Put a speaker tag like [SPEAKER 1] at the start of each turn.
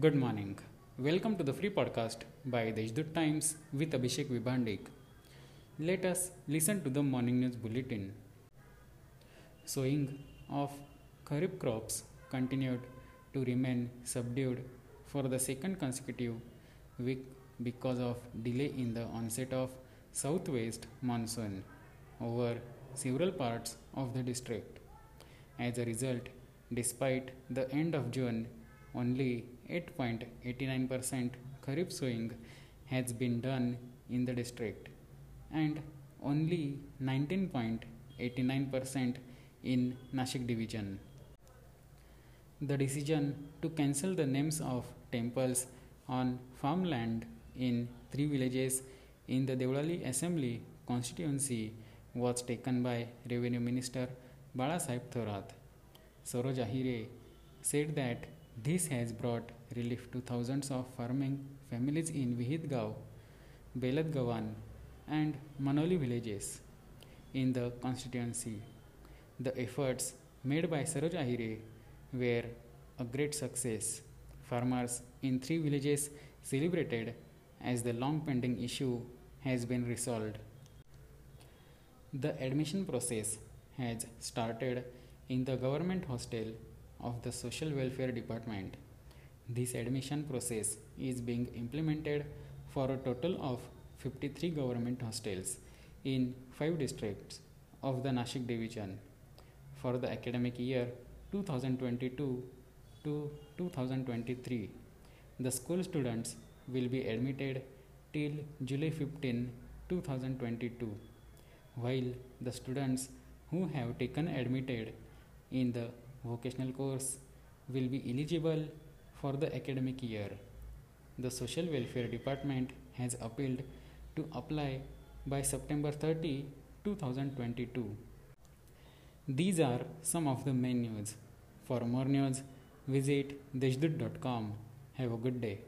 [SPEAKER 1] Good morning. Welcome to the free podcast by Deshdoot Times with Abhishek Vibhandik. Let us listen to the morning news bulletin. Sowing of kharif crops continued to remain subdued for the second consecutive week because of delay in the onset of southwest monsoon over several parts of the district. As a result, despite the end of June, only 8.89% kharif sowing has been done in the district and only 19.89% in Nashik division. The decision to cancel the names of temples on farmland in three villages in the Deolali Assembly constituency was taken by Revenue Minister Balasaheb Thorat. Saroj Ahire said that this has brought relief to thousands of farming families in Vihidgaon, Beladgavan, and Manoli villages in the constituency. The efforts made by Saroj Ahire were a great success. Farmers in three villages celebrated as the long pending issue has been resolved. The admission process has started in the government hostel of the Social Welfare Department. This admission process is being implemented for a total of 53 government hostels in 5 districts of the Nashik division for the academic year 2022 to 2023. The school students will be admitted till July 15, 2022, while the students who have taken admitted in the vocational course will be eligible for the academic year. The Social Welfare Department has appealed to apply by September 30, 2022. These are some of the main news. For more news, visit deshdoot.com. Have a good day.